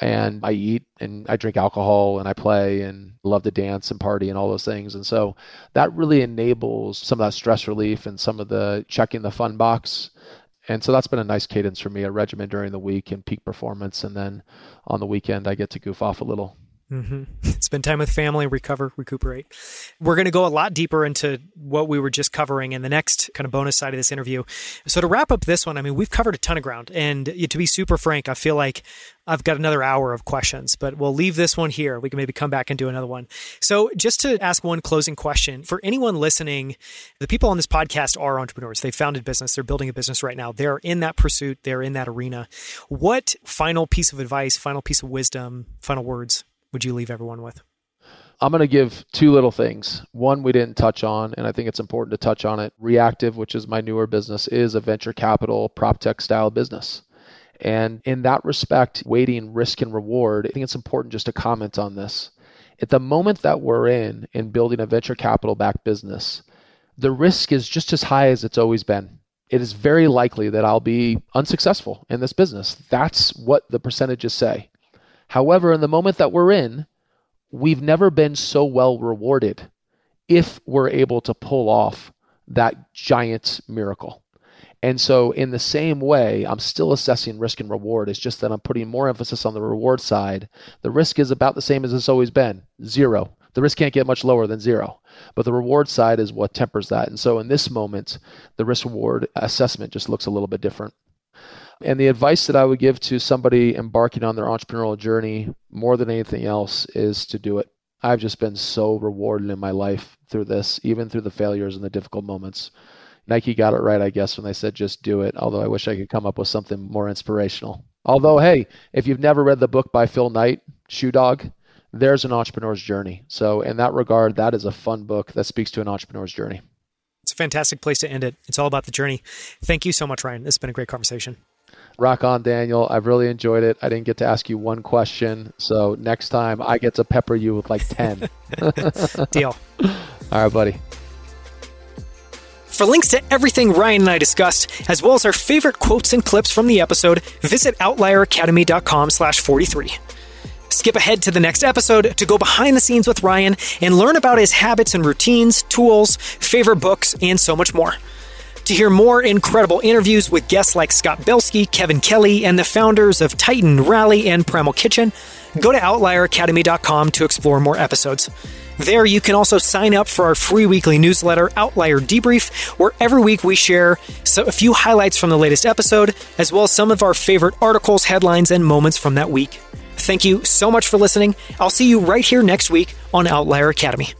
And I eat and I drink alcohol and I play and love to dance and party and all those things. And so that really enables some of that stress relief and some of the checking the fun box. And so that's been a nice cadence for me, a regimen during the week and peak performance. And then on the weekend, I get to goof off a little. Mm-hmm. Spend time with family, recover, recuperate. We're going to go a lot deeper into what we were just covering in the next kind of bonus side of this interview. So, to wrap up this one, I mean, we've covered a ton of ground. And to be super frank, I feel like I've got another hour of questions, but we'll leave this one here. We can maybe come back and do another one. So, just to ask one closing question for anyone listening, the people on this podcast are entrepreneurs. They founded business, they're building a business right now. They're in that pursuit, they're in that arena. What final piece of advice, final piece of wisdom, final words would you leave everyone with? I'm going to give two little things. One we didn't touch on, and I think it's important to touch on it. Reactive, which is my newer business, is a venture capital prop tech style business. And in that respect, weighting risk and reward, I think it's important just to comment on this. At the moment that we're in, in building a venture capital backed business, the risk is just as high as it's always been it is very likely that I'll be unsuccessful in this business. That's what the percentages say. However, in the moment that we're in, we've never been so well rewarded if we're able to pull off that giant miracle. And so, in the same way, I'm still assessing risk and reward. It's just that I'm putting more emphasis on the reward side. The risk is about the same as it's always been zero. The risk can't get much lower than zero, but the reward side is what tempers that. And so, in this moment, the risk reward assessment just looks a little bit different. And the advice that I would give to somebody embarking on their entrepreneurial journey more than anything else is to do it. I've just been so rewarded in my life through this, even through the failures and the difficult moments. Nike got it right, I guess, when they said just do it, although I wish I could come up with something more inspirational. Although, hey, if you've never read the book by Phil Knight, Shoe Dog, there's an entrepreneur's journey. So, in that regard, that is a fun book that speaks to an entrepreneur's journey. It's a fantastic place to end it. It's all about the journey. Thank you so much, Ryan. It's been a great conversation. Rock on, Daniel. I've really enjoyed it. I didn't get to ask you one question. So, next time I get to pepper you with like 10. Deal. All right, buddy. For links to everything Ryan and I discussed, as well as our favorite quotes and clips from the episode, visit outlieracademy.com slash 43. Skip ahead to the next episode to go behind the scenes with Ryan and learn about his habits and routines, tools, favorite books, and so much more. To hear more incredible interviews with guests like Scott Belsky, Kevin Kelly, and the founders of Titan, Rally, and Primal Kitchen, go to outlieracademy.com to explore more episodes. There, you can also sign up for our free weekly newsletter, Outlier Debrief, where every week we share a few highlights from the latest episode, as well as some of our favorite articles, headlines, and moments from that week. Thank you so much for listening. I'll see you right here next week on Outlier Academy.